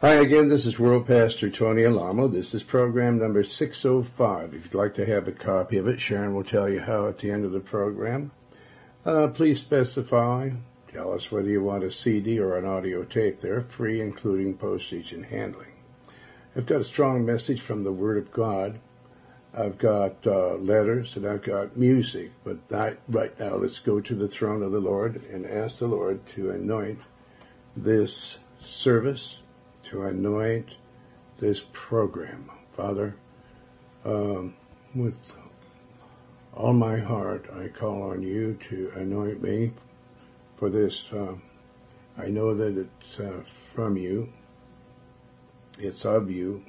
Hi again, this is World Pastor Tony Alamo. This is program number 605. If you'd like to have a copy of it, Sharon will tell you how at the end of the program. Uh, please specify, tell us whether you want a CD or an audio tape. They're free, including postage and handling. I've got a strong message from the Word of God. I've got uh, letters and I've got music, but right now. Let's go to the throne of the Lord and ask the Lord to anoint this service to anoint this program. Father, um, with all my heart, I call on you to anoint me for this. Uh, I know that it's uh, from you, it's of you,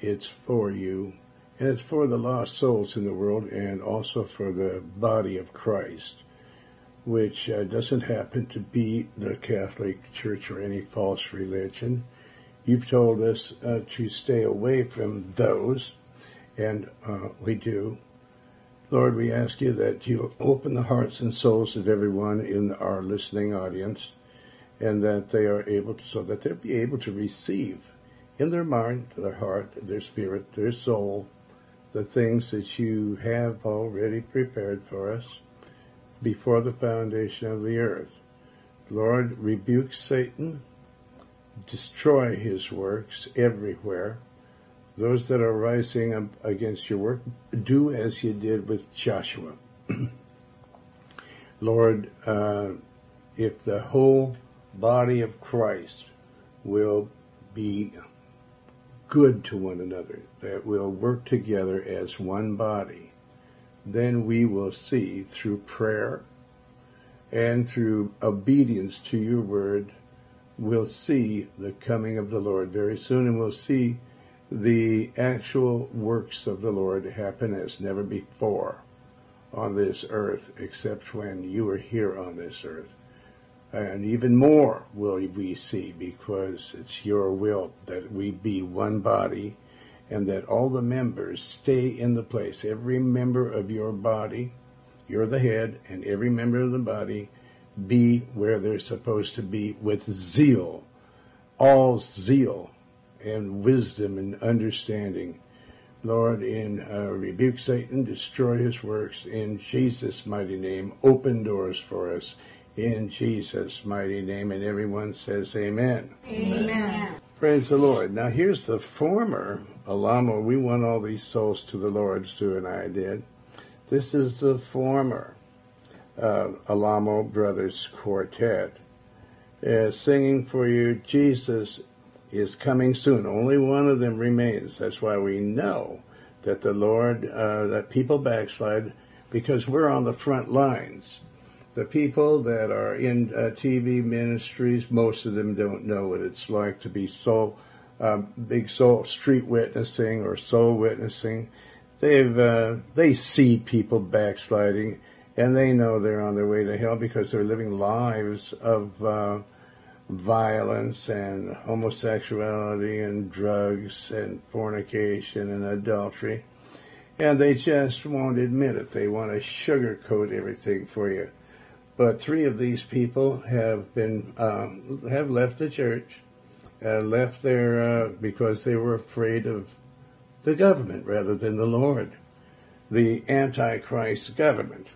it's for you, and it's for the lost souls in the world and also for the body of Christ, which uh, doesn't happen to be the Catholic Church or any false religion. You've told us uh, to stay away from those, and uh, we do. Lord, we ask you that you open the hearts and souls of everyone in our listening audience, and that they are able to, so that they'll be able to receive in their mind, their heart, their spirit, their soul, the things that you have already prepared for us before the foundation of the earth. Lord, rebuke Satan destroy his works everywhere. Those that are rising up against your work, do as you did with Joshua. Lord, uh, if the whole body of Christ will be good to one another, that will work together as one body, then we will see through prayer and through obedience to your word we'll see the coming of the Lord very soon and we'll see the actual works of the Lord happen as never before on this earth, except when you are here on this earth. And even more will we see because it's your will that we be one body and that all the members stay in the place. Every member of your body, you're the head, and every member of the body be where they're supposed to be with zeal, all zeal and wisdom and understanding. Lord, in uh, rebuke Satan, destroy his works in Jesus' mighty name. Open doors for us in Jesus' mighty name. And everyone says, Amen. Amen. Praise the Lord. Now here's the former Alamo. We won all these souls to the Lord, Stu and I did. This is the former uh, Alamo Brothers Quartet, uh, singing for you, Jesus is coming soon. Only one of them remains. That's why we know that the Lord, uh, that people backslide because we're on the front lines. The people that are in uh, TV ministries, most of them don't know what it's like to be soul, uh, big soul street witnessing or soul witnessing. They've uh, they see people backsliding and they know they're on their way to hell because they're living lives of uh, violence and homosexuality and drugs and fornication and adultery. And they just won't admit it. They want to sugarcoat everything for you. But three of these people have been um, have left the church, uh, left there uh, because they were afraid of the government rather than the Lord, the Antichrist government.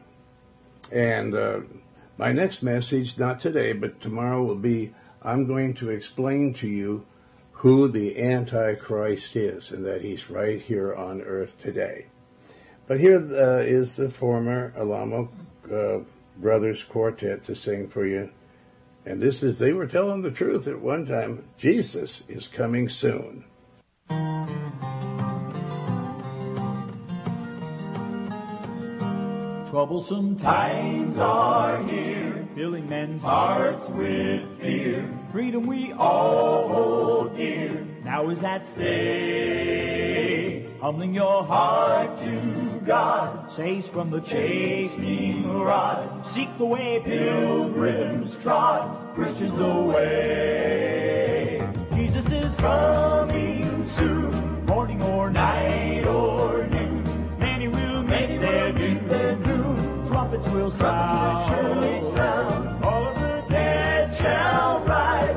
And uh, my next message, not today, but tomorrow, will be I'm going to explain to you who the Antichrist is and that he's right here on earth today. But here uh, is the former Alamo uh, Brothers Quartet to sing for you. And this is, they were telling the truth at one time. Jesus is coming soon. Troublesome times are here, filling men's hearts with fear. Freedom we all hold dear, now is at stake. Humbling your heart to God, saves from the chastening rod. Seek the way pilgrims trod, Christians away. Jesus is coming soon, From the all of the dead shall rise.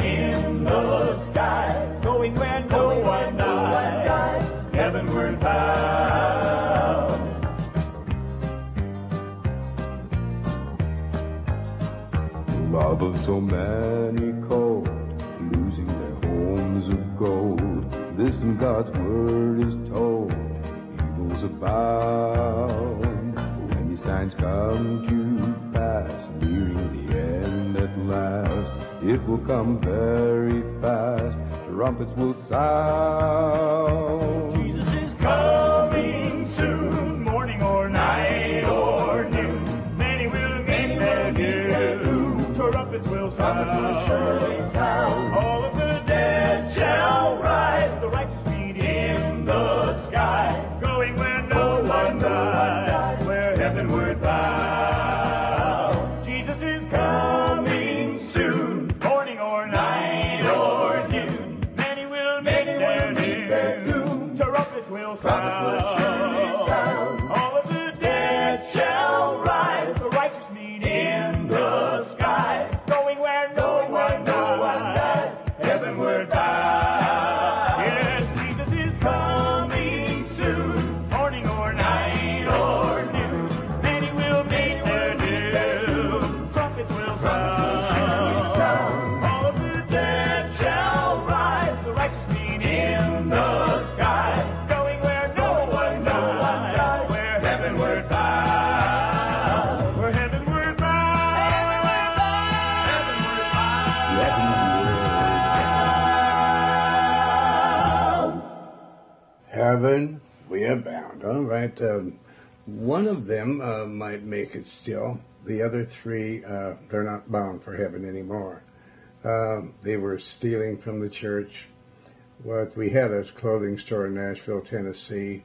In the sky, going where no, one dies. Heavenward bound. The love of so many cold, losing their homes of gold. This God's word is told, evil's about. Many come to pass, nearing the end at last. It will come very fast, trumpets will sound. Um, one of them uh, might make it still. The other three, uh, they're not bound for heaven anymore. Um, they were stealing from the church. What we had a clothing store in Nashville, Tennessee,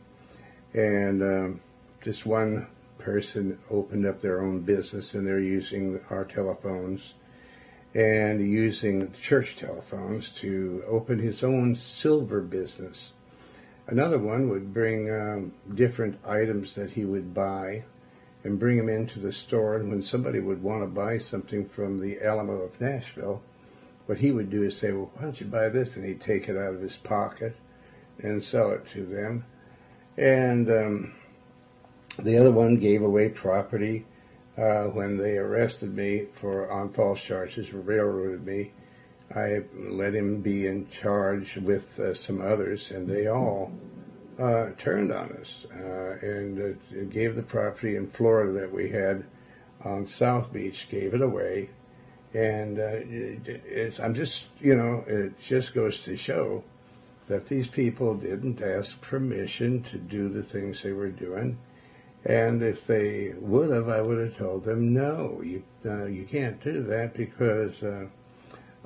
and um, just one person opened up their own business, and they're using our telephones and using the church telephones to open his own silver business. Another one would bring um, different items that he would buy and bring them into the store. And when somebody would want to buy something from the Alamo of Nashville, what he would do is say, Well, why don't you buy this? And he'd take it out of his pocket and sell it to them. And um, the other one gave away property uh, when they arrested me for on false charges, railroaded me. I let him be in charge with uh, some others, and they all uh, turned on us uh, and gave the property in Florida that we had on South Beach, gave it away. And uh, it, I'm just, you know, it just goes to show that these people didn't ask permission to do the things they were doing. And if they would have, I would have told them, no, you uh, you can't do that because uh,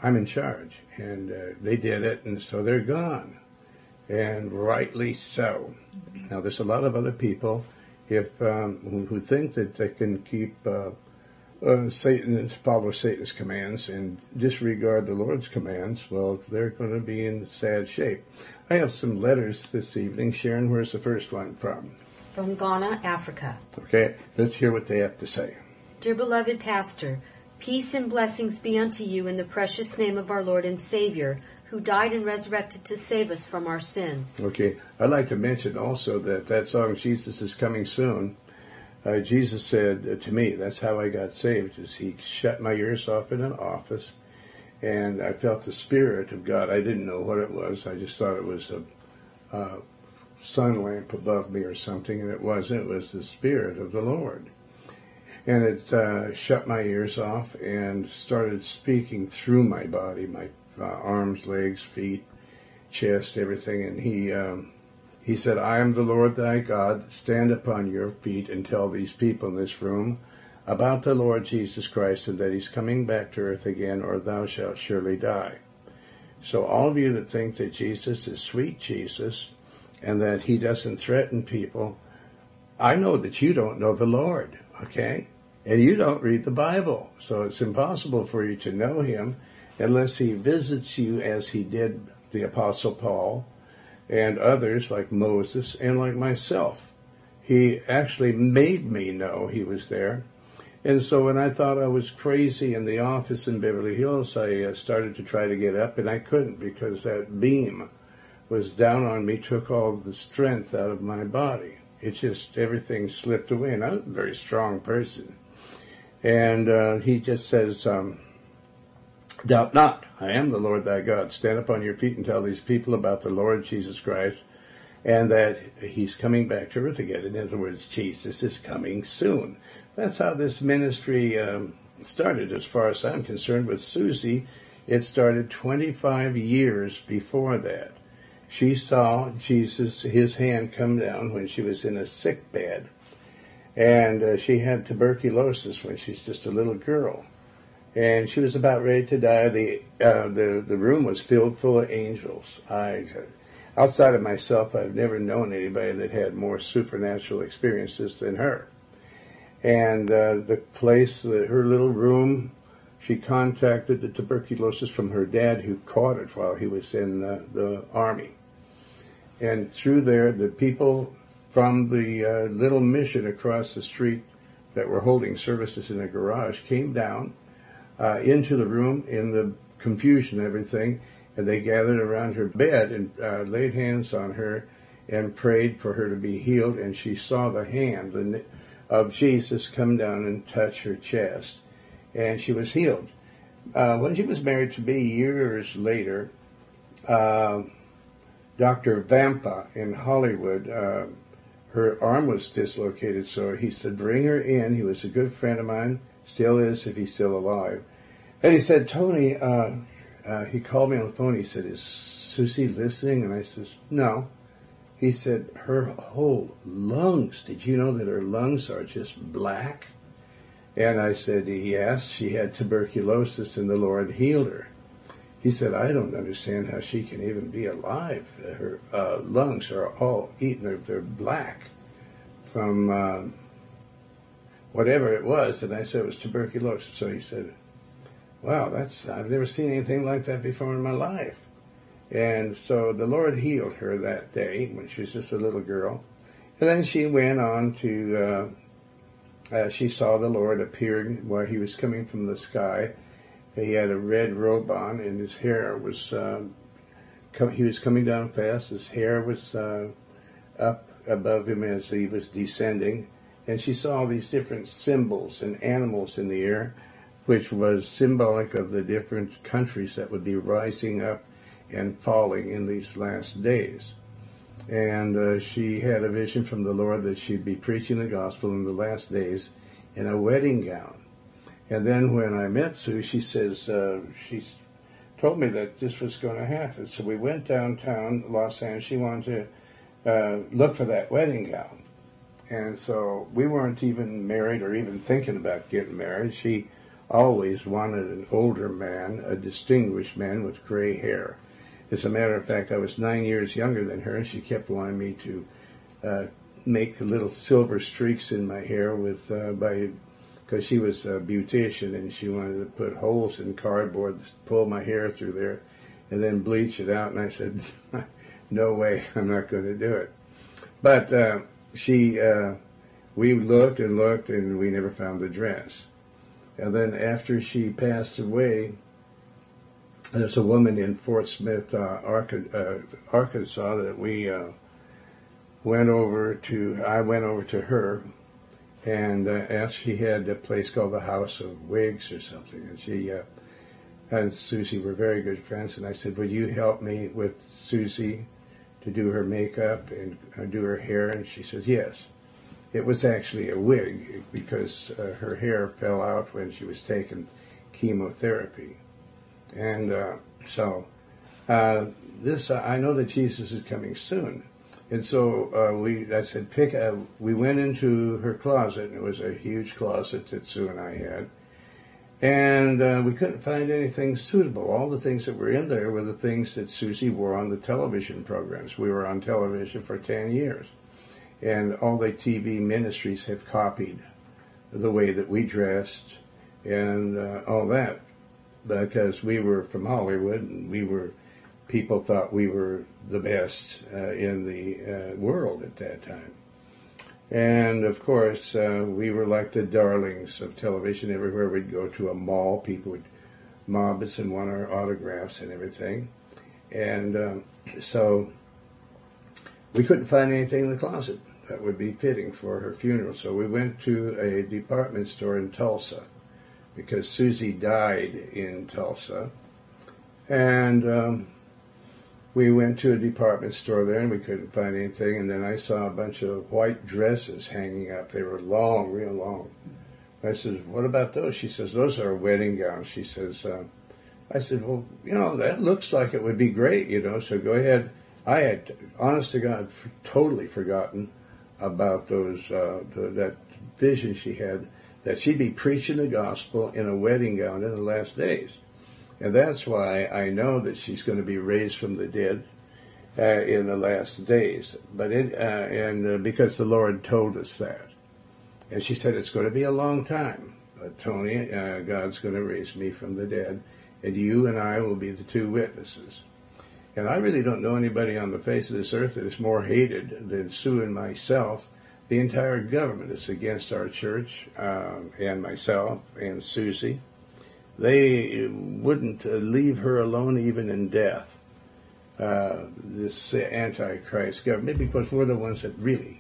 I'm in charge. And uh, they did it, and so they're gone. And rightly so. Now, there's a lot of other people if um, who, who think that they can keep uh, uh, Satan follow Satan's commands and disregard the Lord's commands. Well, they're going to be in sad shape. I have some letters this evening. Sharon, where's the first one from? From Ghana, Africa. Okay, let's hear what they have to say. Dear beloved Pastor, peace and blessings be unto you in the precious name of our Lord and Savior, who died and resurrected to save us from our sins. Okay, I'd like to mention also that that song "Jesus is Coming Soon." Uh, Jesus said uh, to me, "That's how I got saved." Is He shut my ears off in an office, and I felt the Spirit of God. I didn't know what it was. I just thought it was a, a sun lamp above me or something, and it wasn't. It was the Spirit of the Lord. And it uh, shut my ears off and started speaking through my body, my uh, arms, legs, feet, chest, everything. And he um, he said, "I am the Lord thy God. Stand upon your feet and tell these people in this room about the Lord Jesus Christ and that He's coming back to earth again, or thou shalt surely die." So all of you that think that Jesus is sweet Jesus and that He doesn't threaten people, I know that you don't know the Lord. Okay. And you don't read the Bible. So it's impossible for you to know him unless he visits you as he did the Apostle Paul and others like Moses and like myself. He actually made me know he was there. And so when I thought I was crazy in the office in Beverly Hills, I uh, started to try to get up and I couldn't because that beam was down on me, took all the strength out of my body. It just, everything slipped away. And I'm a very strong person. And uh, he just says, um, Doubt not, I am the Lord thy God. Stand up on your feet and tell these people about the Lord Jesus Christ and that he's coming back to earth again. In other words, Jesus is coming soon. That's how this ministry um, started, as far as I'm concerned. With Susie, it started 25 years before that. She saw Jesus, his hand come down when she was in a sick bed. And uh, she had tuberculosis when she was just a little girl. And she was about ready to die. The, uh, the, the room was filled full of angels. I, outside of myself, I've never known anybody that had more supernatural experiences than her. And uh, the place, her little room, she contacted the tuberculosis from her dad who caught it while he was in the, the army. And through there, the people from the uh, little mission across the street that were holding services in a garage came down uh, into the room in the confusion and everything, and they gathered around her bed and uh, laid hands on her and prayed for her to be healed. And she saw the hand of Jesus come down and touch her chest and she was healed. Uh, when she was married to me years later, uh, Dr. Vampa in Hollywood, uh, her arm was dislocated, so he said, bring her in. He was a good friend of mine, still is if he's still alive. And he said, Tony, uh, uh, he called me on the phone. He said, is Susie listening? And I says, no. He said, her whole lungs, did you know that her lungs are just black? And I said, yes, she had tuberculosis and the Lord healed her. He said, I don't understand how she can even be alive. Her uh, lungs are all eaten, they're black from uh, whatever it was. And I said it was tuberculosis. So he said, wow, that's, I've never seen anything like that before in my life. And so the Lord healed her that day when she was just a little girl. And then she went on to uh, uh, she saw the Lord appearing while he was coming from the sky. He had a red robe on, and his hair was. Uh, com- he was coming down fast. His hair was uh, up above him as he was descending, and she saw all these different symbols and animals in the air, which was symbolic of the different countries that would be rising up and falling in these last days and uh, she had a vision from the Lord that she'd be preaching the gospel in the last days in a wedding gown. And then when I met Sue, she says uh, she told me that this was going to happen. So we went downtown Los Angeles. She wanted to uh, look for that wedding gown, and so we weren't even married or even thinking about getting married. She always wanted an older man, a distinguished man with gray hair. As a matter of fact, I was nine years younger than her, and she kept wanting me to uh, make little silver streaks in my hair with uh, by because she was a beautician and she wanted to put holes in cardboard, pull my hair through there, and then bleach it out. And I said, "No way, I'm not going to do it." But uh, she, uh, we looked and looked, and we never found the dress. And then after she passed away, there's a woman in Fort Smith, uh, uh, Arkansas, that we uh, went over to. I went over to her and uh, asked. She had a place called the House of Wigs or something, and she uh, and Susie were very good friends. And I said, "Would you help me with Susie to do her makeup and uh, do her hair?" And she says, "Yes." It was actually a wig because her hair fell out when she was taking chemotherapy and uh, so uh, this, uh, I know that Jesus is coming soon. And so uh, we, I said, pick. A, we went into her closet, and it was a huge closet that Sue and I had, and uh, we couldn't find anything suitable. All the things that were in there were the things that Susie wore on the television programs. We were on television for ten years, and all the TV ministries have copied the way that we dressed and uh, all that because we were from Hollywood and we were people thought we were the best uh, in the uh, world at that time. And of course, uh, we were like the darlings of television. Everywhere we'd go to a mall, people would mob us and want our autographs and everything. And um, so we couldn't find anything in the closet that would be fitting for her funeral. So we went to a department store in Tulsa because Susie died in Tulsa. And um, we went to a department store there and we couldn't find anything. And then I saw a bunch of white dresses hanging up. They were long, real long. I said, what about those? She says, those are wedding gowns. She says, uh, I said, well, you know, that looks like it would be great, you know, so go ahead. I had, honest to God, totally forgotten about those, uh, the, that vision she had that she'd be preaching the gospel in a wedding gown in the last days. And that's why I know that she's going to be raised from the dead uh, in the last days. But it, uh, and uh, because the Lord told us that. And she said, it's going to be a long time. But Tony, uh, God's going to raise me from the dead and you and I will be the two witnesses. And I really don't know anybody on the face of this earth that is more hated than Sue and myself. The entire government is against our church um, and myself and Susie. They wouldn't leave her alone even in death. Uh, this antichrist government because we're the ones that really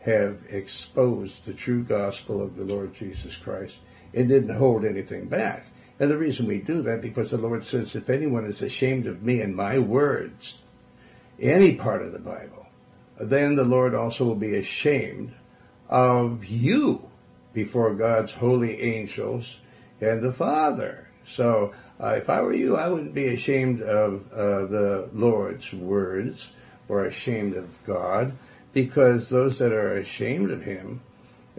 have exposed the true gospel of the Lord Jesus Christ. It didn't hold anything back. And the reason we do that, because the Lord says, if anyone is ashamed of me and my words, any part of the Bible, then the Lord also will be ashamed of you before God's holy angels and the Father. So uh, if I were you, I wouldn't be ashamed of uh, the Lord's words or ashamed of God, because those that are ashamed of Him,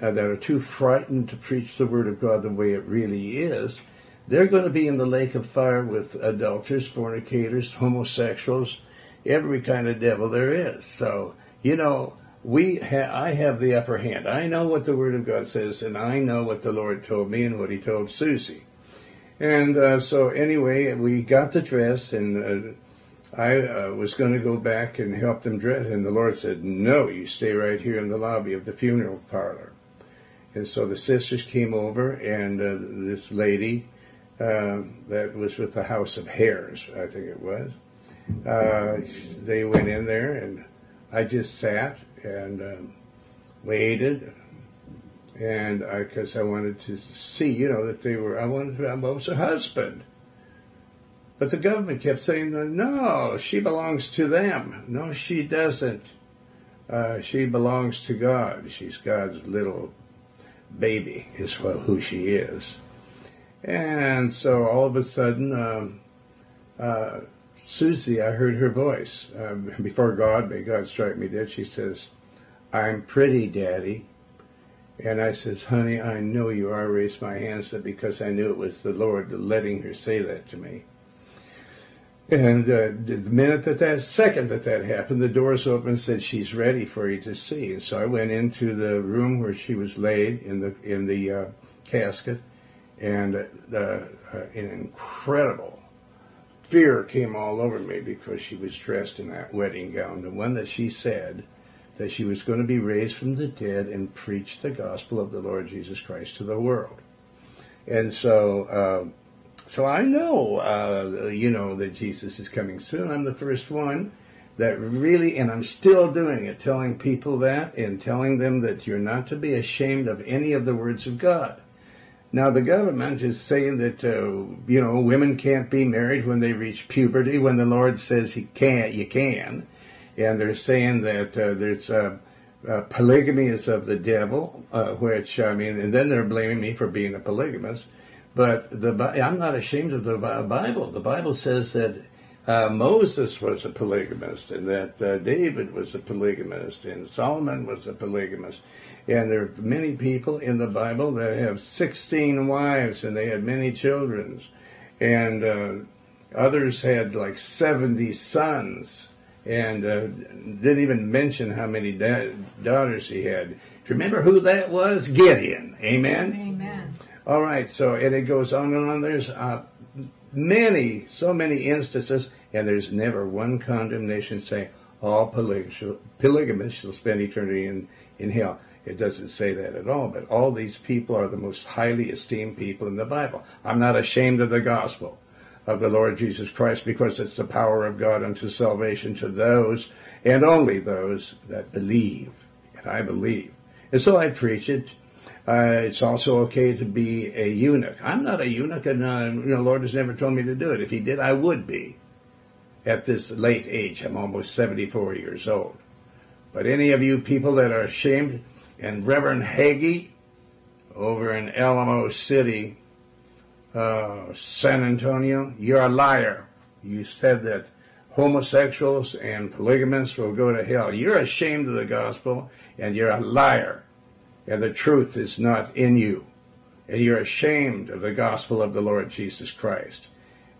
uh, that are too frightened to preach the Word of God the way it really is, they're going to be in the lake of fire with adulterers, fornicators, homosexuals, every kind of devil there is. So, you know, we ha- I have the upper hand. I know what the Word of God says, and I know what the Lord told me and what He told Susie. And uh, so, anyway, we got the dress, and uh, I uh, was going to go back and help them dress, and the Lord said, "No, you stay right here in the lobby of the funeral parlor." And so the sisters came over, and uh, this lady uh, that was with the House of Hairs, I think it was. Uh, they went in there, and I just sat and um, waited, and because I, I, wanted to see, you know, that they were. I wanted to. I was her husband. But the government kept saying, no, she belongs to them. No, she doesn't. Uh, she belongs to God. She's God's little baby, is what, who she is. And so all of a sudden, um, uh, Susie, I heard her voice. Um, before God, may God strike me dead, she says, I'm pretty, Daddy. And I says, honey, I know you are. I raised my hands up because I knew it was the Lord letting her say that to me. And uh, the minute that that second that that happened, the doors opened and said, she's ready for you to see. And so I went into the room where she was laid in the, in the uh, casket and the, uh, an incredible fear came all over me because she was dressed in that wedding gown, the one that she said that she was going to be raised from the dead and preach the gospel of the Lord Jesus Christ to the world. And so, uh, so I know, uh, you know, that Jesus is coming soon. I'm the first one that really, and I'm still doing it, telling people that and telling them that you're not to be ashamed of any of the words of God. Now, the government is saying that, uh, you know, women can't be married when they reach puberty, when the Lord says he can't, you can. And they're saying that uh, there's uh, uh, polygamy is of the devil, uh, which, I mean, and then they're blaming me for being a polygamist. But the I'm not ashamed of the Bible. The Bible says that uh, Moses was a polygamist, and that uh, David was a polygamist, and Solomon was a polygamist. And there are many people in the Bible that have 16 wives and they had many children. And uh, others had like 70 sons and uh, didn't even mention how many da- daughters he had. Do you remember who that was? Gideon. Amen? Amen. All right, so and it goes on and on. There's uh, many, so many instances, and there's never one condemnation saying all polygamists shall spend eternity in, in hell. It doesn't say that at all, but all these people are the most highly esteemed people in the Bible. I'm not ashamed of the gospel of the Lord Jesus Christ because it's the power of God unto salvation to those and only those that believe. And I believe. And so I preach it. Uh, it's also okay to be a eunuch. I'm not a eunuch, and uh, the Lord has never told me to do it. If He did, I would be. At this late age, I'm almost 74 years old. But any of you people that are ashamed, and Reverend Hagee over in Alamo City, uh, San Antonio, you're a liar. You said that homosexuals and polygamists will go to hell. You're ashamed of the gospel, and you're a liar and the truth is not in you. And you're ashamed of the gospel of the Lord Jesus Christ.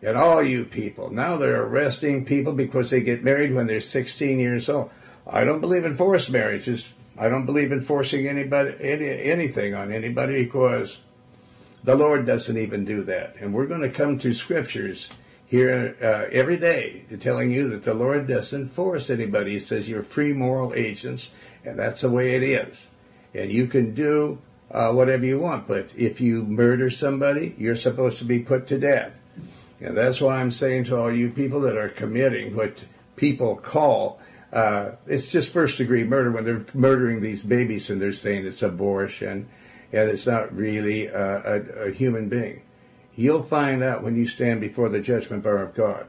And all you people, now they're arresting people because they get married when they're 16 years old. I don't believe in forced marriages. I don't believe in forcing anybody any, anything on anybody because the Lord doesn't even do that. And we're going to come to scriptures here uh, every day telling you that the Lord doesn't force anybody. He says you're free moral agents, and that's the way it is and you can do uh, whatever you want. But if you murder somebody, you're supposed to be put to death. And that's why I'm saying to all you people that are committing what people call uh, it's just first degree murder when they're murdering these babies and they're saying it's abortion and it's not really uh, a, a, human being. You'll find out when you stand before the judgment bar of God.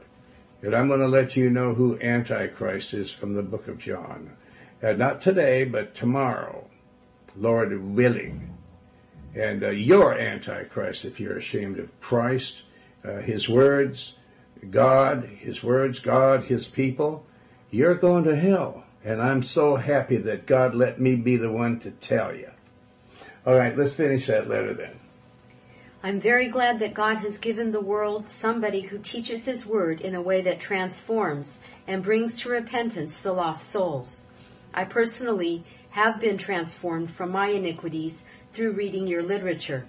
And I'm going to let you know who Antichrist is from the book of John. Uh, not today, but tomorrow. Lord willing. And uh, you're Antichrist if you're ashamed of Christ, uh, His words, God, His words, God, His people. You're going to hell. And I'm so happy that God let me be the one to tell you. All right, let's finish that letter then. I'm very glad that God has given the world somebody who teaches His Word in a way that transforms and brings to repentance the lost souls. I personally have been transformed from my iniquities through reading your literature.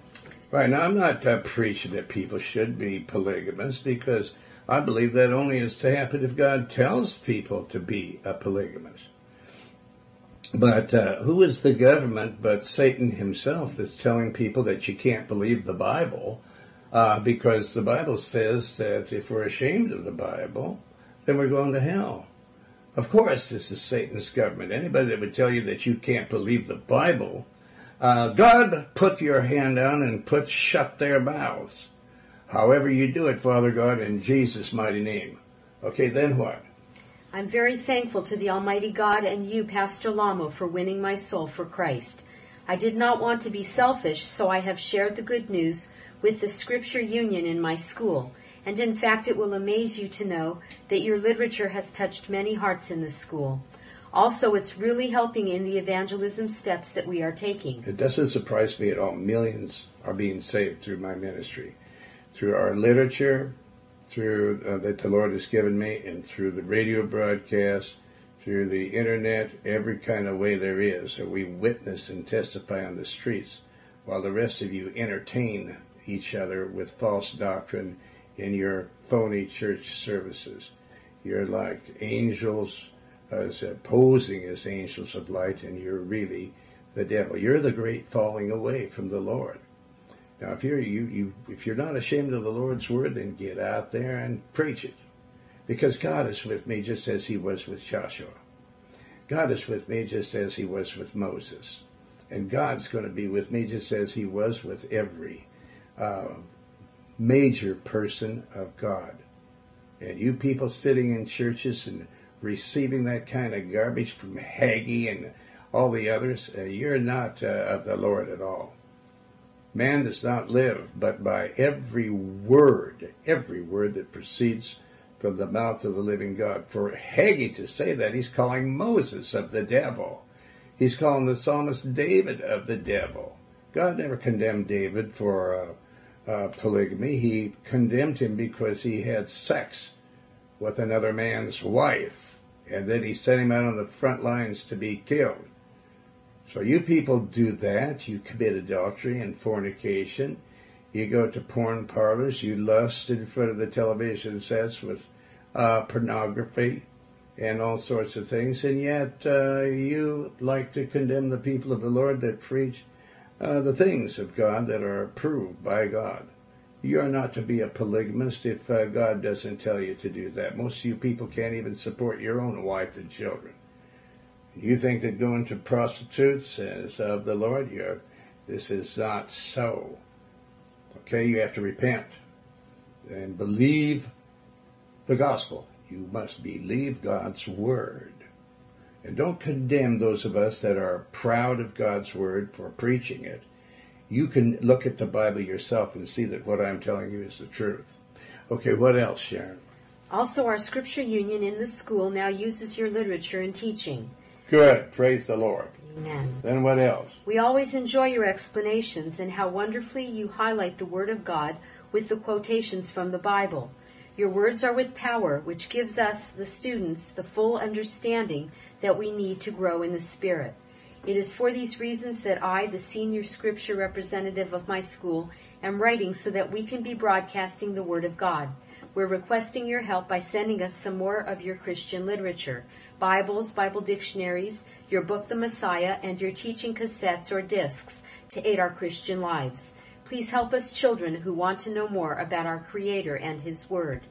Right. Now, I'm not uh, preaching that people should be polygamous because I believe that only is to happen if God tells people to be a polygamist. But uh, who is the government but Satan himself that's telling people that you can't believe the Bible? Uh, because the Bible says that if we're ashamed of the Bible, then we're going to hell. Of course, this is Satan's government. Anybody that would tell you that you can't believe the Bible, uh, God put your hand down and put shut their mouths. However you do it, Father God, in Jesus' mighty name. Okay, then what? I'm very thankful to the Almighty God and you, Pastor Alamo, for winning my soul for Christ. I did not want to be selfish, so I have shared the good news with the Scripture Union in my school and in fact it will amaze you to know that your literature has touched many hearts in this school. Also, it's really helping in the evangelism steps that we are taking. It doesn't surprise me at all. Millions are being saved through my ministry, through our literature, through uh, that the Lord has given me, and through the radio broadcast, through the internet, every kind of way there is. So we witness and testify on the streets, while the rest of you entertain each other with false doctrine in your phony church services. You're like angels as uh, posing as angels of light, and you're really the devil. You're the great falling away from the Lord. Now, if you're you, you if you're not ashamed of the Lord's word, then get out there and preach it, because God is with me just as He was with Joshua. God is with me just as He was with Moses, and God's going to be with me just as He was with every uh, major person of God. And you people sitting in churches and receiving that kind of garbage from Hagee and all the others, uh, you're not uh, of the Lord at all. Man does not live but by every word, every word that proceeds from the mouth of the living God. For Hagee to say that, he's calling Moses of the devil. He's calling the psalmist David of the devil. God never condemned David for uh, uh, polygamy. He condemned him because he had sex with another man's wife, and then he sent him out on the front lines to be killed. So you people do that. You commit adultery and fornication. You go to porn parlors. You lust in front of the television sets with uh, pornography and all sorts of things. And yet uh, you like to condemn the people of the Lord that preach uh, the things of God that are approved by God. You are not to be a polygamist if uh, God doesn't tell you to do that. Most of you people can't even support your own wife and children. You think that going to prostitutes is of the Lord? You're This is not so. Okay, you have to repent and believe the gospel. You must believe God's word. And don't condemn those of us that are proud of God's word for preaching it. You can look at the Bible yourself and see that what I'm telling you is the truth. Okay, what else, Sharon? Also, our scripture union in the school now uses your literature in teaching. Good. Praise the Lord. Amen. Then what else? We always enjoy your explanations and how wonderfully you highlight the Word of God with the quotations from the Bible. Your words are with power, which gives us, the students, the full understanding that we need to grow in the Spirit. It is for these reasons that I, the senior scripture representative of my school, am writing so that we can be broadcasting the Word of God. We're requesting your help by sending us some more of your Christian literature Bibles, Bible dictionaries, your book, The Messiah, and your teaching cassettes or discs to aid our Christian lives. Please help us children who want to know more about our Creator and His Word.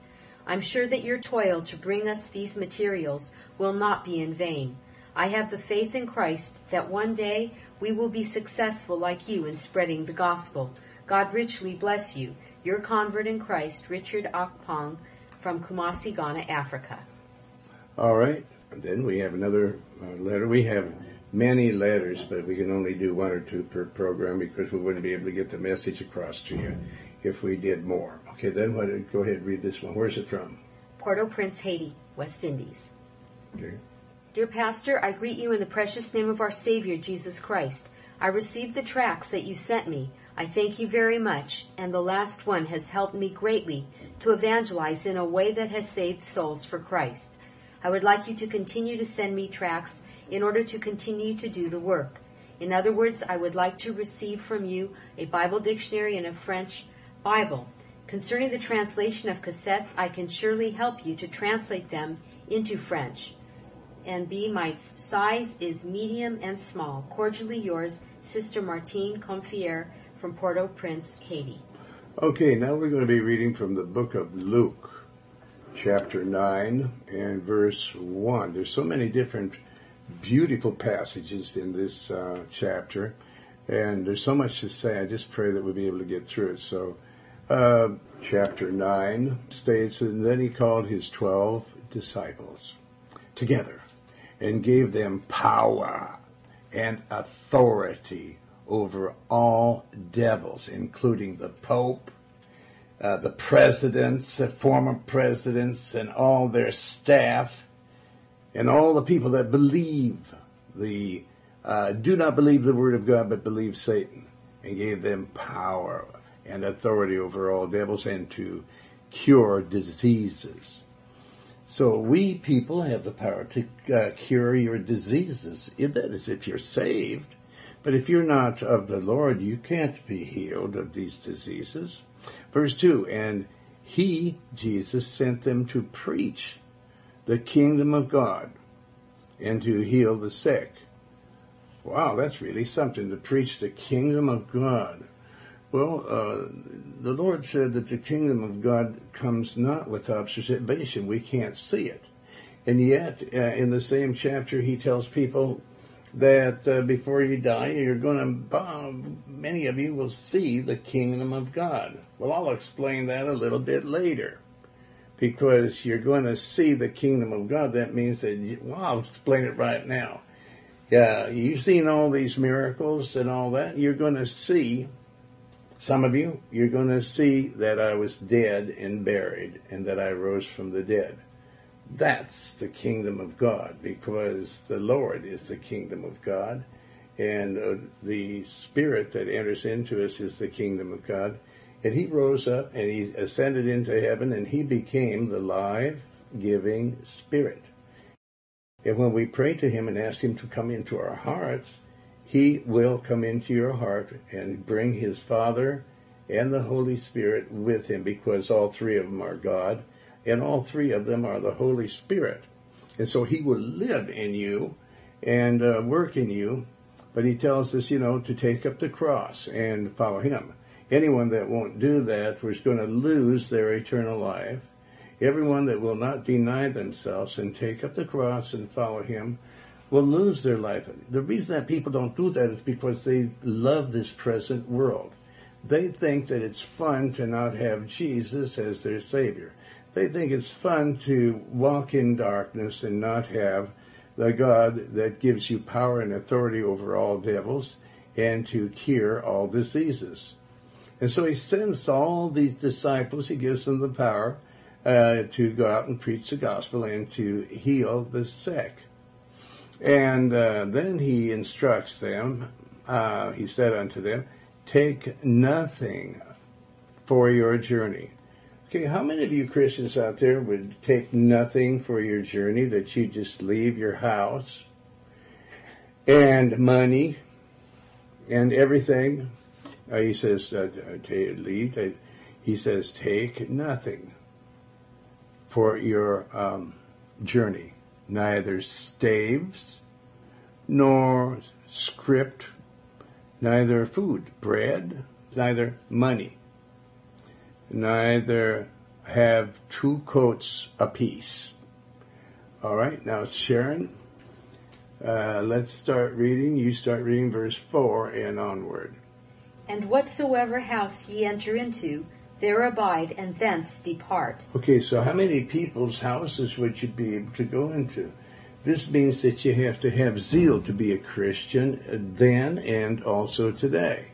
I'm sure that your toil to bring us these materials will not be in vain. I have the faith in Christ that one day we will be successful like you in spreading the gospel. God richly bless you. Your convert in Christ, Richard Akpong from Kumasi, Ghana, Africa. All right. And then we have another uh, letter. We have many letters, but we can only do one or two per program because we wouldn't be able to get the message across to you if we did more. Okay, then what, go ahead and read this one. Where's it from? Port-au-Prince, Haiti, West Indies. Okay. Dear Pastor, I greet you in the precious name of our Savior, Jesus Christ. I received the tracts that you sent me. I thank you very much, and the last one has helped me greatly to evangelize in a way that has saved souls for Christ. I would like you to continue to send me tracts in order to continue to do the work. In other words, I would like to receive from you a Bible dictionary and a French Bible. Concerning the translation of cassettes, I can surely help you to translate them into French. And B, my size is medium and small. Cordially yours, Sister Martine Confier from Port-au-Prince, Haiti. Okay, now we're going to be reading from the book of Luke, chapter 9 and verse 1. There's so many different beautiful passages in this uh, chapter, and there's so much to say. I just pray that we'll be able to get through it. So, uh, chapter 9 states, And then he called his twelve disciples together and gave them power and authority over all devils, including the Pope, uh, the presidents, uh, former presidents, and all their staff, and all the people that believe the uh, do not believe the word of God, but believe Satan, and gave them power and authority over all devils and to cure diseases. So we people have the power to uh, cure your diseases. That is, if you're saved. But if you're not of the Lord, you can't be healed of these diseases. Verse 2 And he, Jesus, sent them to preach the kingdom of God and to heal the sick. Wow, that's really something to preach the kingdom of God. Well, uh, the Lord said that the kingdom of God comes not with observation. We can't see it. And yet, uh, in the same chapter, he tells people that uh, before you die, you're going to, many of you will see the kingdom of God. Well, I'll explain that a little bit later. Because you're going to see the kingdom of God. That means that, you, well, I'll explain it right now. Yeah, you've seen all these miracles and all that. You're going to see some of you, you're going to see that I was dead and buried and that I rose from the dead. That's the kingdom of God because the Lord is the kingdom of God and uh, the spirit that enters into us is the kingdom of God. And he rose up and he ascended into heaven and he became the life giving spirit. And when we pray to him and ask him to come into our hearts, he will come into your heart and bring his Father and the Holy Spirit with him because all three of them are God and all three of them are the Holy Spirit. And so he will live in you and uh, work in you. But he tells us, you know, to take up the cross and follow him. Anyone that won't do that is going to lose their eternal life. Everyone that will not deny themselves and take up the cross and follow him will lose their life. The reason that people don't do that is because they love this present world. They think that it's fun to not have Jesus as their Savior. They think it's fun to walk in darkness and not have the God that gives you power and authority over all devils and to cure all diseases. And so he sends all these disciples, he gives them the power uh, to go out and preach the gospel and to heal the sick. And uh, then he instructs them, uh, he said unto them, Take nothing for your journey. Okay, how many of you Christians out there would take nothing for your journey, that you just leave your house and money and everything? Uh, he says, uh, leave. Uh, he says, take nothing for your um, journey, neither staves nor scrip, neither food, bread, neither money neither have two coats apiece. All right, now Sharon, uh, let's start reading. You start reading verse 4 and onward. And whatsoever house ye enter into, there abide, and thence depart. Okay, so how many people's houses would you be able to go into? This means that you have to have zeal to be a Christian uh, then and also today.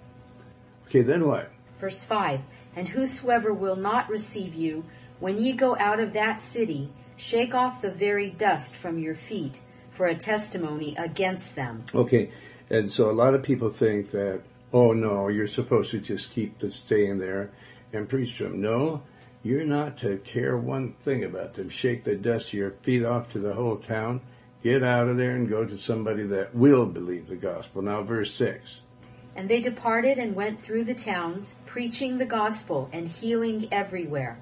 Okay, then what? Verse 5 and whosoever will not receive you, when ye go out of that city, shake off the very dust from your feet for a testimony against them. Okay, and so a lot of people think that, oh no, you're supposed to just keep the staying there and preach to them. No, you're not to care one thing about them. Shake the dust of your feet off to the whole town. Get out of there and go to somebody that will believe the gospel. Now, verse 6. And they departed and went through the towns, preaching the gospel and healing everywhere.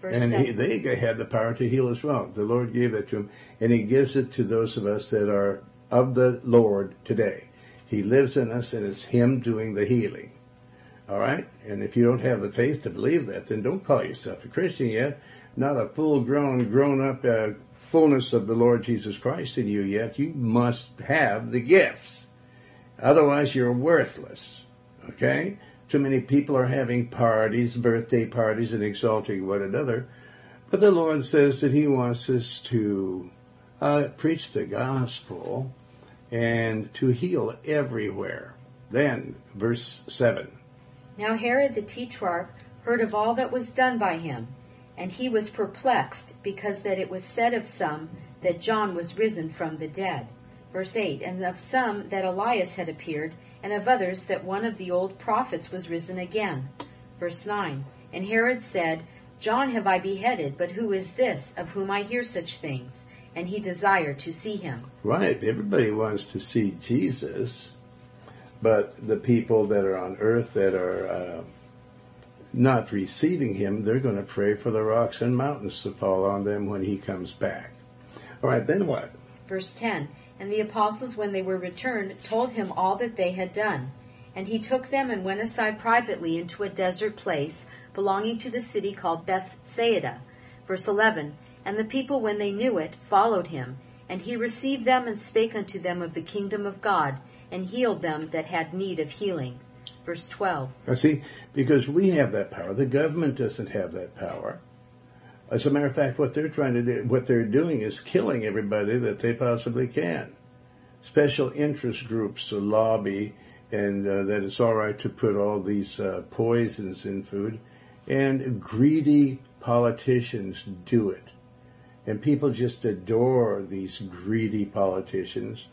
Verse and he, they had the power to heal as well. The Lord gave that to them, and He gives it to those of us that are of the Lord today. He lives in us, and it's Him doing the healing. All right? And if you don't have the faith to believe that, then don't call yourself a Christian yet. Not a full grown, grown up uh, fullness of the Lord Jesus Christ in you yet. You must have the gifts. Otherwise, you're worthless. Okay? Too many people are having parties, birthday parties, and exalting one another. But the Lord says that He wants us to uh, preach the gospel and to heal everywhere. Then, verse 7. Now Herod the Tetrarch heard of all that was done by him, and he was perplexed, because that it was said of some that John was risen from the dead. Verse 8 And of some that Elias had appeared, and of others that one of the old prophets was risen again. Verse 9 And Herod said, John have I beheaded, but who is this of whom I hear such things? And he desired to see him. Right. Everybody wants to see Jesus, but the people that are on earth that are uh, not receiving him, they're going to pray for the rocks and mountains to fall on them when he comes back. All right, then what? Verse 10 and the apostles, when they were returned, told him all that they had done. And he took them and went aside privately into a desert place belonging to the city called Bethsaida. Verse 11 And the people, when they knew it, followed him. And he received them and spake unto them of the kingdom of God, and healed them that had need of healing. Verse 12. I see, because we have that power. The government doesn't have that power. As a matter of fact, what they're trying to do, what they're doing is killing everybody that they possibly can. Special interest groups to lobby and uh, that it's all right to put all these uh, poisons in food. And greedy politicians do it. And people just adore these greedy politicians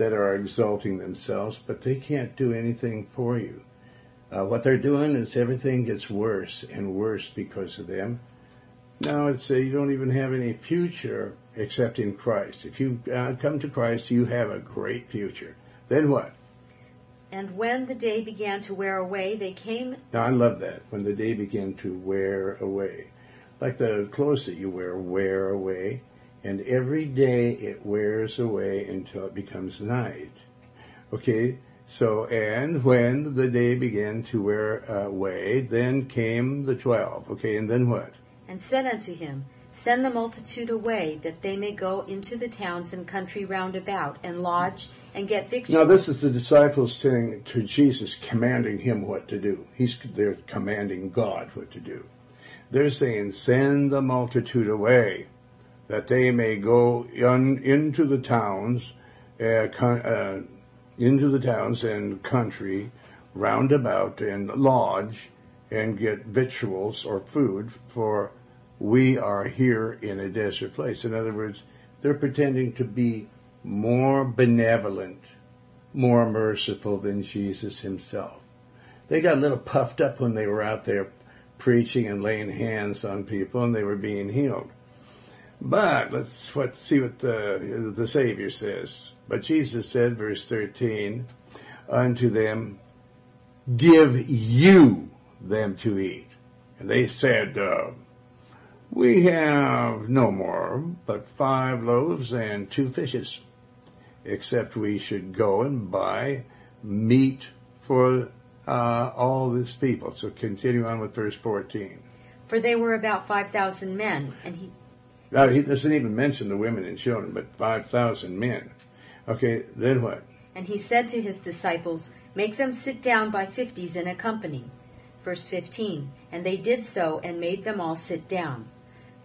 that are exalting themselves, but they can't do anything for you. Uh, what they're doing is everything gets worse and worse because of them. Now it's uh, you don't even have any future except in Christ. If you uh, come to Christ, you have a great future. Then what? And when the day began to wear away, they came. Now I love that. When the day began to wear away. Like the clothes that you wear wear away. And every day it wears away until it becomes night. Okay? So, and when the day began to wear uh, away, then came the twelve. Okay, and then what? and said unto him, Send the multitude away, that they may go into the towns and country round about, and lodge, and get victuals. Now, this is the disciples saying to Jesus, commanding him what to do. He's they're commanding God what to do. They're saying, send the multitude away, that they may go in, into the towns, uh, con, uh, into the towns and country round about, and lodge, and get victuals or food for we are here in a desert place. In other words, they're pretending to be more benevolent, more merciful than Jesus himself. They got a little puffed up when they were out there preaching and laying hands on people and they were being healed. But let's what, see what the, the Savior says. But Jesus said, verse 13, unto them, give you them to eat. And they said, uh, we have no more but five loaves and two fishes, except we should go and buy meat for uh, all this people. So continue on with verse 14. For they were about 5,000 men, and he. Now, he doesn't even mention the women and children, but 5,000 men. Okay, then what? And he said to his disciples, Make them sit down by fifties in a company. Verse 15. And they did so, and made them all sit down.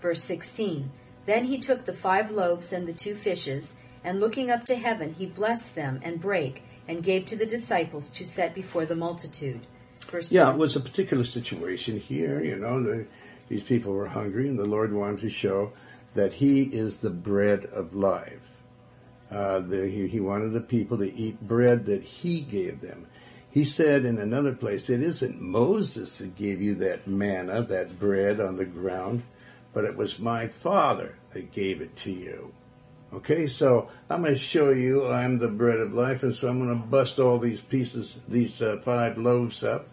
Verse 16 Then he took the five loaves and the two fishes, and looking up to heaven, he blessed them and brake, and gave to the disciples to set before the multitude. Verse Yeah, it was a particular situation here. You know, the, these people were hungry, and the Lord wanted to show that He is the bread of life. Uh, the, he, he wanted the people to eat bread that He gave them. He said in another place, It isn't Moses that gave you that manna, that bread on the ground but it was my Father that gave it to you. Okay, so I'm going to show you I'm the bread of life, and so I'm going to bust all these pieces, these uh, five loaves up,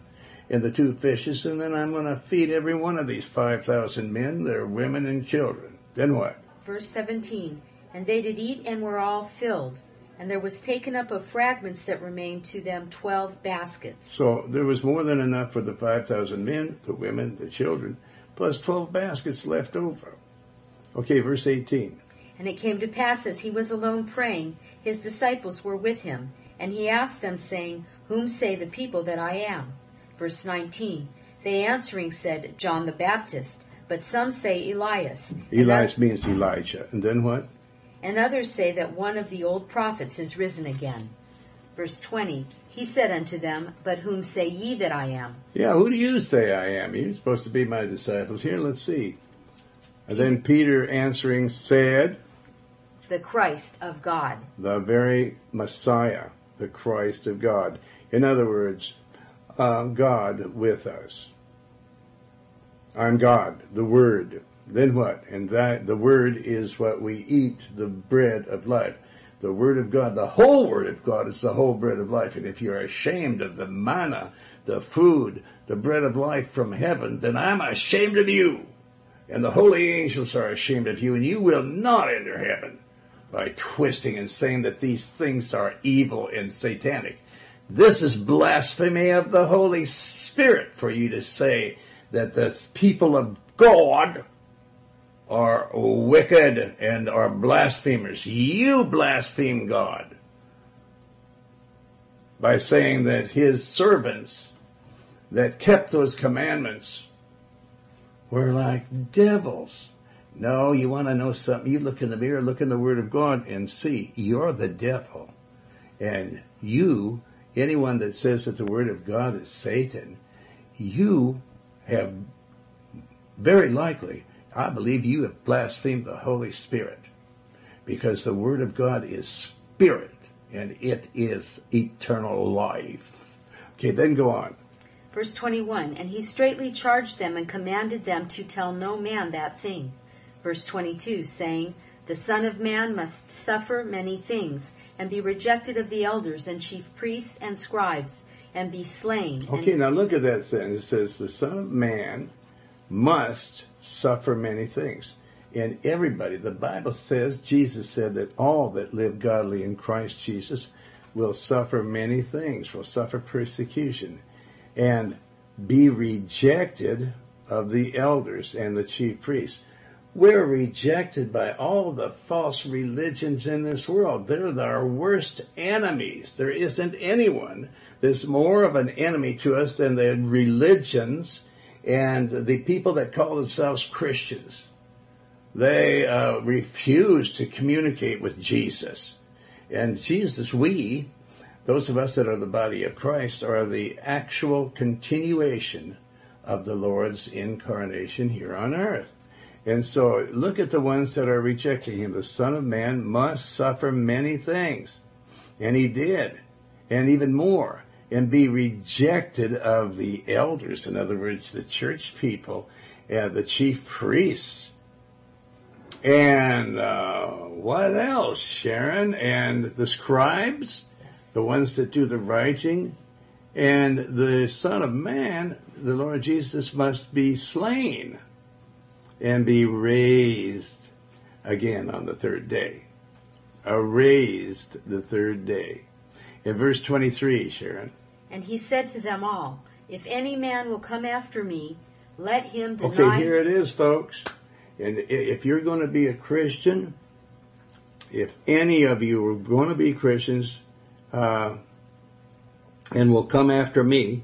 and the two fishes, and then I'm going to feed every one of these 5,000 men, their women and children. Then what? Verse 17 And they did eat and were all filled, and there was taken up of fragments that remained to them twelve baskets. So there was more than enough for the 5,000 men, the women, the children, plus 12 baskets left over. Okay, verse 18. And it came to pass as he was alone praying, his disciples were with him, and he asked them, saying, Whom say the people that I am? Verse 19. They answering said, John the Baptist, but some say Elias. Elias means Elijah. And then what? And others say that one of the old prophets is risen again. Verse 20 He said unto them, But whom say ye that I am? Yeah, who do you say I am? You're supposed to be my disciples. Here, let's see. And then Peter answering said, The Christ of God. The very Messiah, the Christ of God. In other words, uh, God with us. I'm God, the Word. Then what? And that the Word is what we eat, the bread of life. The Word of God, the whole Word of God is the whole bread of life. And if you're ashamed of the manna, the food, the bread of life from heaven, then I'm ashamed of you. And the holy angels are ashamed of you, and you will not enter heaven by twisting and saying that these things are evil and satanic. This is blasphemy of the Holy Spirit for you to say that the people of God are wicked and are blasphemers. You blaspheme God by saying that his servants that kept those commandments were like devils. No, you want to know something? You look in the mirror, look in the Word of God, and see you're the devil. And you, anyone that says that the Word of God is Satan, you have very likely I believe you have blasphemed the Holy Spirit because the Word of God is spirit and it is eternal life. Okay, then go on. Verse 21 And he straightly charged them and commanded them to tell no man that thing. Verse 22 saying, The Son of Man must suffer many things, and be rejected of the elders and chief priests and scribes, and be slain. Okay, now look at that sentence. It says, The Son of Man must suffer many things. And everybody, the Bible says, Jesus said that all that live godly in Christ Jesus will suffer many things, will suffer persecution, and be rejected of the elders and the chief priests. We're rejected by all the false religions in this world. They're our worst enemies. There isn't anyone that's more of an enemy to us than the religions and the people that call themselves Christians. They uh, refuse to communicate with Jesus. And Jesus, we, those of us that are the body of Christ, are the actual continuation of the Lord's incarnation here on earth. And so look at the ones that are rejecting him. The Son of Man must suffer many things. And he did. And even more. And be rejected of the elders. In other words, the church people and the chief priests. And uh, what else, Sharon? And the scribes, the ones that do the writing. And the Son of Man, the Lord Jesus, must be slain and be raised again on the third day. Raised the third day. In verse 23, Sharon. And he said to them all, If any man will come after me, let him deny. Okay, here it is, folks. And if you're going to be a Christian, if any of you are going to be Christians uh, and will come after me,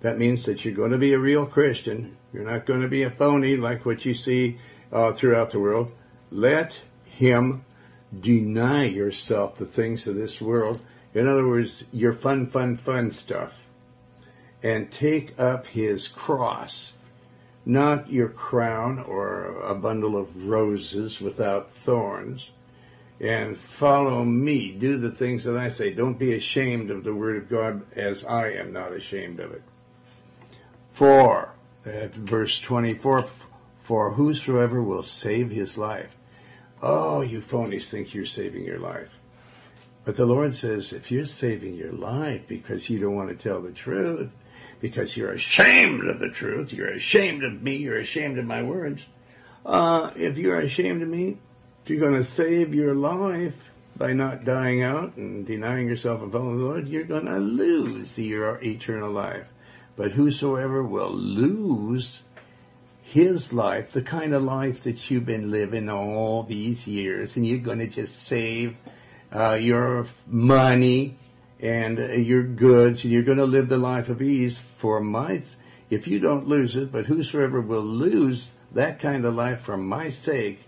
that means that you're going to be a real Christian. You're not going to be a phony like what you see uh, throughout the world. Let him deny yourself the things of this world. In other words, your fun, fun, fun stuff. And take up his cross, not your crown or a bundle of roses without thorns. And follow me. Do the things that I say. Don't be ashamed of the word of God as I am not ashamed of it. For, at verse 24, for whosoever will save his life. Oh, you phonies think you're saving your life. But the Lord says, if you're saving your life because you don't want to tell the truth, because you're ashamed of the truth, you're ashamed of me, you're ashamed of my words, uh, if you're ashamed of me, if you're going to save your life by not dying out and denying yourself and following the Lord, you're going to lose your eternal life. But whosoever will lose his life, the kind of life that you've been living all these years, and you're going to just save uh, your money and uh, your goods, and you're going to live the life of ease for my, if you don't lose it, but whosoever will lose that kind of life for my sake,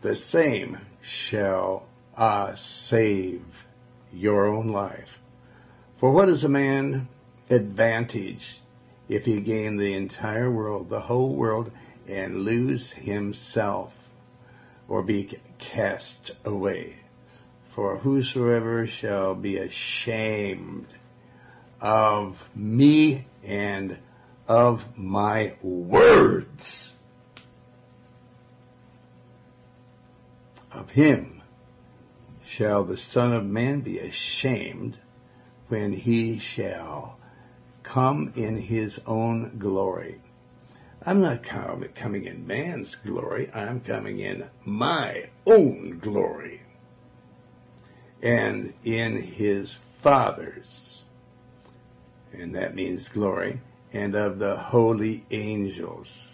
the same shall uh, save your own life. For what is a man advantage if he gain the entire world, the whole world, and lose himself or be cast away. For whosoever shall be ashamed of me and of my words, of him shall the Son of Man be ashamed when he shall come in his own glory. I'm not coming in man's glory. I'm coming in my own glory. And in his Father's. And that means glory. And of the holy angels.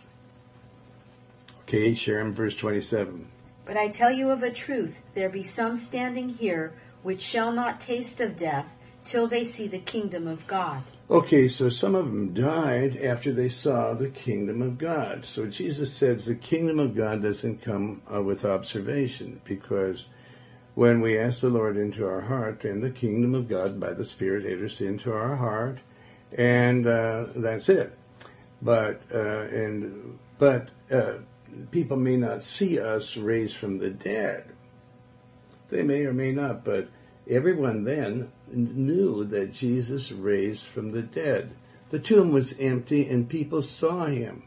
Okay, Sharon, verse 27. But I tell you of a truth, there be some standing here which shall not taste of death till they see the kingdom of God. Okay, so some of them died after they saw the kingdom of God. So Jesus says the kingdom of God doesn't come uh, with observation because when we ask the Lord into our heart, then the kingdom of God by the Spirit enters into our heart, and uh, that's it. But uh, and but uh, people may not see us raised from the dead. They may or may not, but everyone then knew that Jesus raised from the dead. The tomb was empty and people saw him.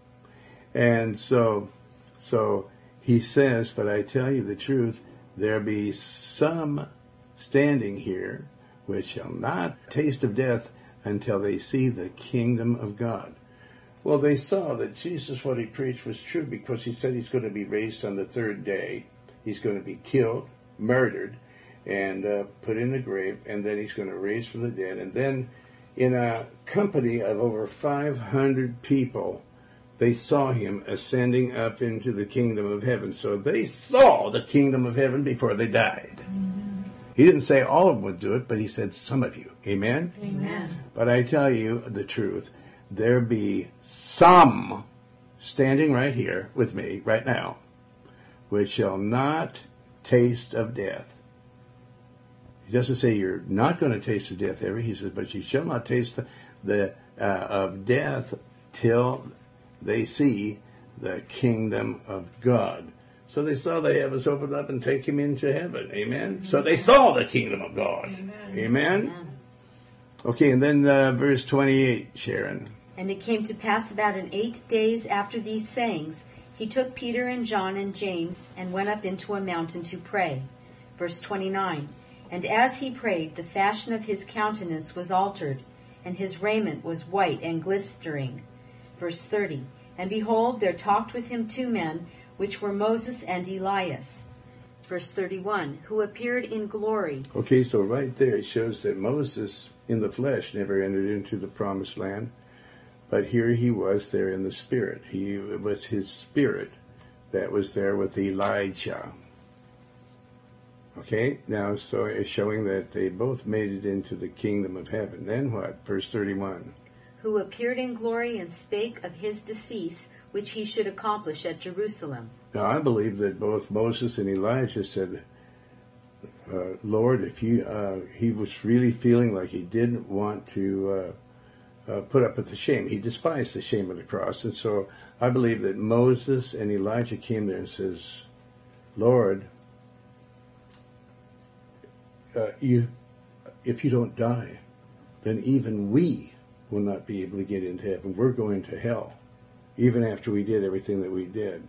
And so, so he says, but I tell you the truth, there be some standing here which shall not taste of death until they see the kingdom of God. Well, they saw that Jesus, what he preached was true because he said he's going to be raised on the third day. He's going to be killed, murdered, and uh, put in the grave, and then he's going to raise from the dead. And then, in a company of over 500 people, they saw him ascending up into the kingdom of heaven. So they saw the kingdom of heaven before they died. He didn't say all of them would do it, but he said some of you. Amen? Amen. But I tell you the truth, there be some standing right here with me right now, which shall not taste of death. He doesn't say you're not going to taste of death ever. He says, but you shall not taste the, the uh, of death till they see the kingdom of God. So they saw the heavens open up and take him into heaven. Amen. So they saw the kingdom of God. Amen. Amen. Okay, and then uh, verse 28, Sharon. And it came to pass about in eight days after these sayings, he took Peter and John and James and went up into a mountain to pray. Verse 29. And as he prayed, the fashion of his countenance was altered, and his raiment was white and glistering. Verse 30. And behold, there talked with him two men, which were Moses and Elias. Verse 31. Who appeared in glory. Okay, so right there it shows that Moses in the flesh never entered into the promised land, but here he was there in the spirit. He it was his spirit that was there with Elijah. Okay, now so it's showing that they both made it into the kingdom of heaven. Then what? Verse 31. Who appeared in glory and spake of his decease, which he should accomplish at Jerusalem. Now I believe that both Moses and Elijah said, uh, Lord, if you, uh, he was really feeling like he didn't want to uh, uh, put up with the shame. He despised the shame of the cross. And so I believe that Moses and Elijah came there and says, Lord, uh, you, if you don't die, then even we will not be able to get into heaven. We're going to hell, even after we did everything that we did.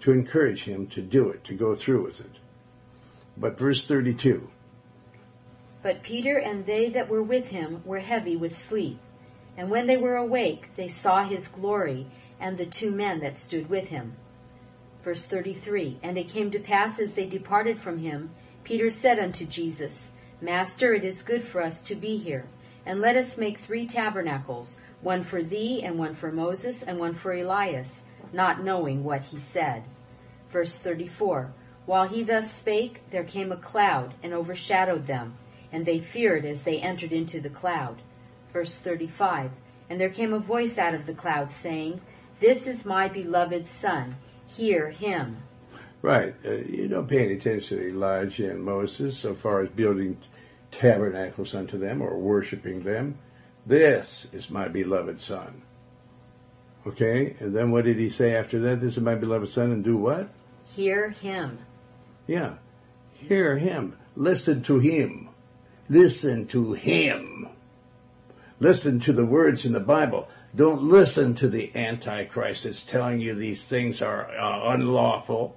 To encourage him to do it, to go through with it. But verse 32. But Peter and they that were with him were heavy with sleep. And when they were awake, they saw his glory, and the two men that stood with him. Verse 33 And it came to pass as they departed from him, Peter said unto Jesus, Master, it is good for us to be here. And let us make three tabernacles, one for thee, and one for Moses, and one for Elias, not knowing what he said. Verse 34 While he thus spake, there came a cloud, and overshadowed them, and they feared as they entered into the cloud. Verse 35 And there came a voice out of the cloud, saying, This is my beloved Son, hear him. Right. Uh, you don't pay any attention to Elijah and Moses so far as building tabernacles unto them or worshiping them. This is my beloved Son. Okay? And then what did he say after that? This is my beloved Son, and do what? Hear him. Yeah. Hear him. Listen to him. Listen to him. Listen to the words in the Bible. Don't listen to the Antichrist that's telling you these things are uh, unlawful,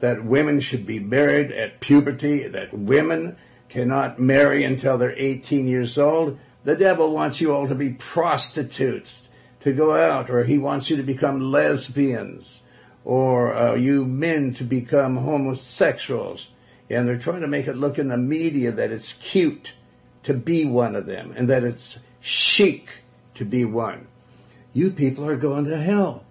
that women should be married at puberty, that women cannot marry until they're 18 years old. The devil wants you all to be prostitutes, to go out, or he wants you to become lesbians, or uh, you men to become homosexuals. And they're trying to make it look in the media that it's cute to be one of them and that it's chic to be one. You people are going to hell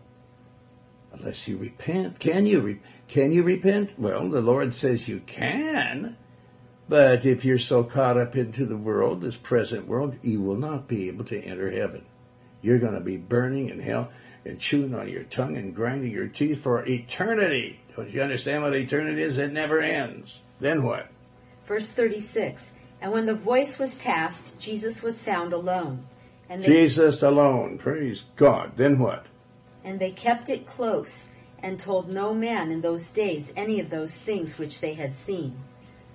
unless you repent. Can you re- can you repent? Well, the Lord says you can. But if you're so caught up into the world, this present world, you will not be able to enter heaven. You're going to be burning in hell and chewing on your tongue and grinding your teeth for eternity. Don't you understand what eternity is? It never ends. Then what? Verse 36 And when the voice was past, Jesus was found alone. And they, Jesus alone. Praise God. Then what? and they kept it close, and told no man in those days any of those things which they had seen.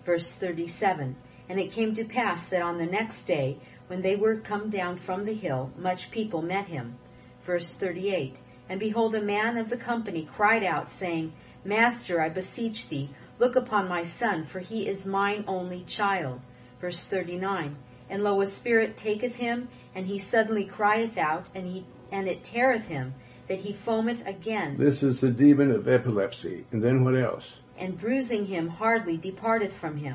Verse 37 And it came to pass that on the next day, when they were come down from the hill, much people met him. Verse 38 And behold, a man of the company cried out, saying, Master, I beseech thee, look upon my son, for he is mine only child. Verse 39 And lo, a spirit taketh him, and he suddenly crieth out, and he and it teareth him, that he foameth again, This is the demon of epilepsy. And then what else? and bruising him hardly departeth from him.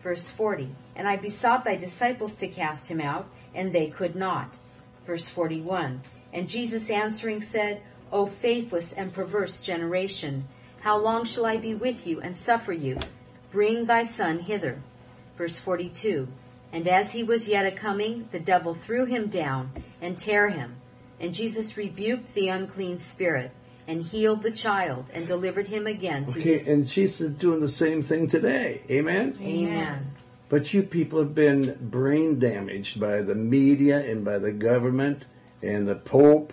Verse 40 And I besought thy disciples to cast him out, and they could not. Verse 41 And Jesus answering said, O faithless and perverse generation, how long shall I be with you and suffer you? Bring thy son hither. Verse 42. And as he was yet a coming, the devil threw him down and tear him. And Jesus rebuked the unclean spirit and healed the child and delivered him again to Okay, his. and Jesus is doing the same thing today. Amen? Amen. But you people have been brain damaged by the media and by the government and the Pope.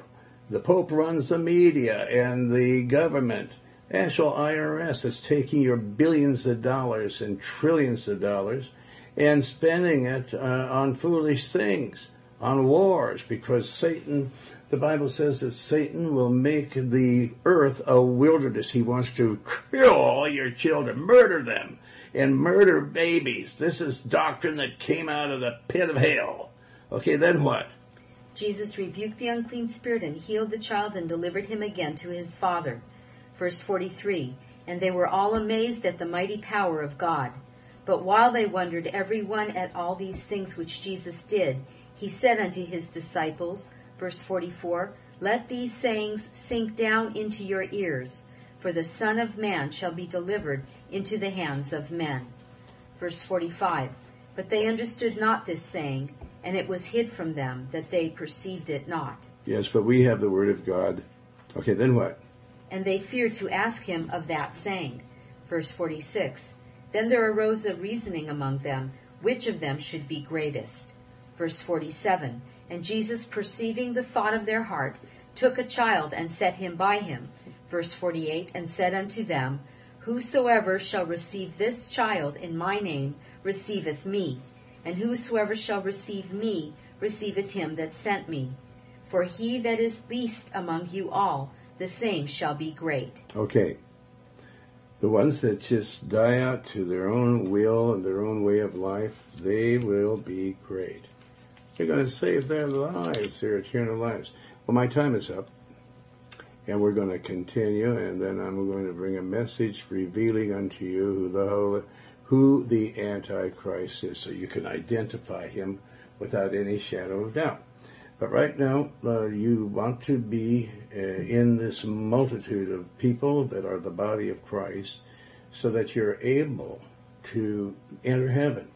The Pope runs the media and the government. Actual IRS is taking your billions of dollars and trillions of dollars and spending it uh, on foolish things, on wars, because Satan, the Bible says that Satan will make the earth a wilderness. He wants to kill all your children, murder them, and murder babies. This is doctrine that came out of the pit of hell. Okay, then what? Jesus rebuked the unclean spirit and healed the child and delivered him again to his father. Verse 43 And they were all amazed at the mighty power of God. But while they wondered every one at all these things which Jesus did, he said unto his disciples, verse 44, Let these sayings sink down into your ears, for the Son of Man shall be delivered into the hands of men. Verse 45, But they understood not this saying, and it was hid from them that they perceived it not. Yes, but we have the Word of God. Okay, then what? And they feared to ask him of that saying. Verse 46 Then there arose a reasoning among them, which of them should be greatest. Verse 47 And Jesus, perceiving the thought of their heart, took a child and set him by him. Verse 48 And said unto them, Whosoever shall receive this child in my name receiveth me, and whosoever shall receive me receiveth him that sent me. For he that is least among you all, the same shall be great. Okay. The ones that just die out to their own will and their own way of life, they will be great. They're going to save their lives, their eternal lives. Well, my time is up, and we're going to continue, and then I'm going to bring a message revealing unto you who the who the Antichrist is, so you can identify him without any shadow of doubt. But right now, uh, you want to be uh, in this multitude of people that are the body of Christ so that you're able to enter heaven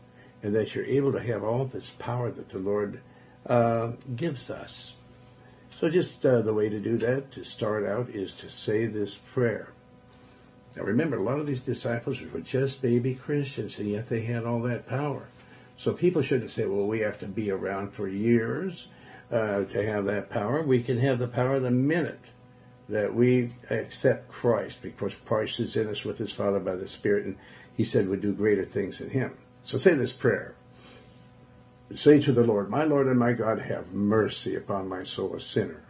and that you're able to have all this power that the Lord uh, gives us. So, just uh, the way to do that, to start out, is to say this prayer. Now, remember, a lot of these disciples were just baby Christians, and yet they had all that power. So, people shouldn't say, well, we have to be around for years uh, to have that power. We can have the power the minute that we accept Christ, because Christ is in us with his Father by the Spirit, and he said we'd do greater things than him. So say this prayer. Say to the Lord, My Lord and my God, have mercy upon my soul, a sinner.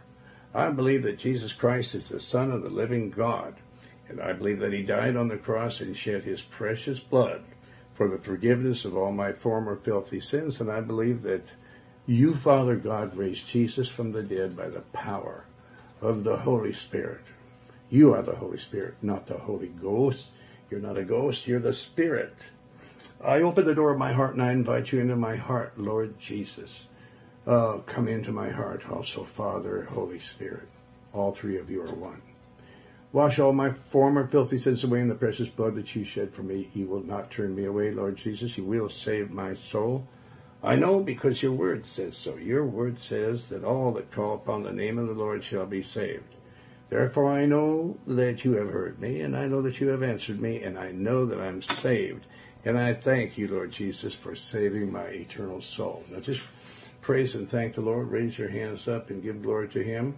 I believe that Jesus Christ is the Son of the living God, and I believe that he died on the cross and shed his precious blood for the forgiveness of all my former filthy sins, and I believe that you, Father God, raised Jesus from the dead by the power of the Holy Spirit. You are the Holy Spirit, not the Holy Ghost. You're not a ghost, you're the Spirit. I open the door of my heart and I invite you into my heart, Lord Jesus. Uh, come into my heart also, Father, Holy Spirit. All three of you are one. Wash all my former filthy sins away in the precious blood that you shed for me. You will not turn me away, Lord Jesus. You will save my soul. I know because your word says so. Your word says that all that call upon the name of the Lord shall be saved. Therefore I know that you have heard me, and I know that you have answered me, and I know that I'm saved. And I thank you, Lord Jesus, for saving my eternal soul. Now just praise and thank the Lord. Raise your hands up and give glory to him.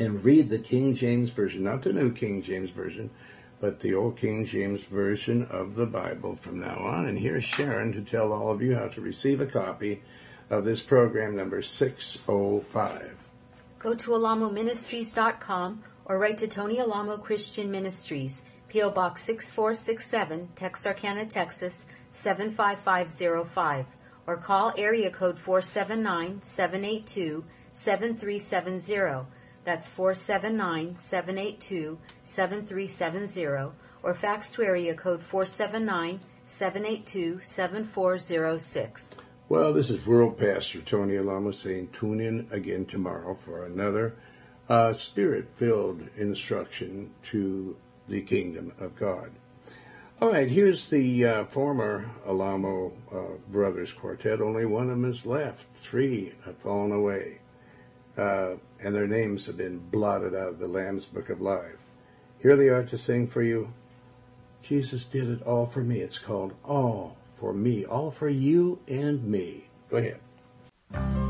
And read the King James Version, not the New King James Version, but the old King James Version of the Bible from now on. And here's Sharon to tell all of you how to receive a copy of this program number 605. Go to alamoministries.com or write to Tony Alamo Christian Ministries, P.O. Box 6467, Texarkana, Texas 75505, or call area code 479 782 7370. That's 479 782 7370, or fax to area code 479 782 7406. Well, this is World Pastor Tony Alamo saying tune in again tomorrow for another uh, spirit filled instruction to the kingdom of God. All right, here's the uh, former Alamo uh, Brothers Quartet. Only one of them is left. Three have fallen away. Uh, and their names have been blotted out of the Lamb's Book of Life. Here they are to sing for you. Jesus did it all for me. It's called All for Me, All for You and Me. Go ahead.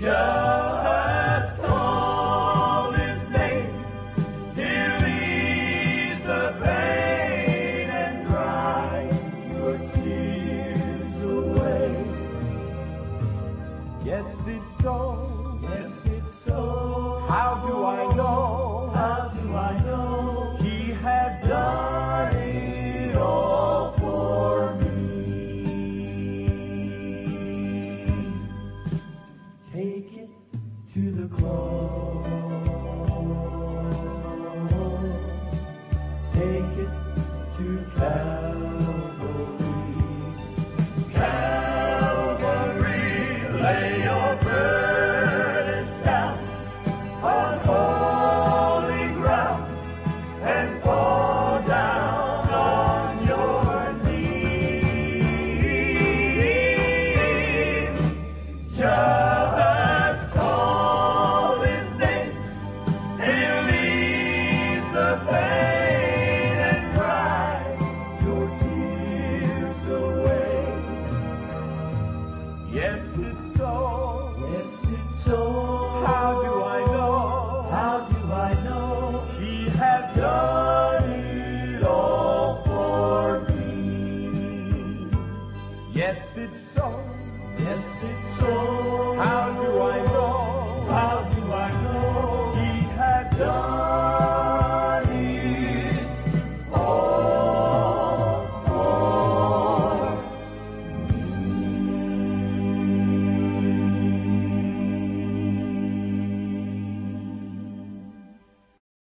Yeah.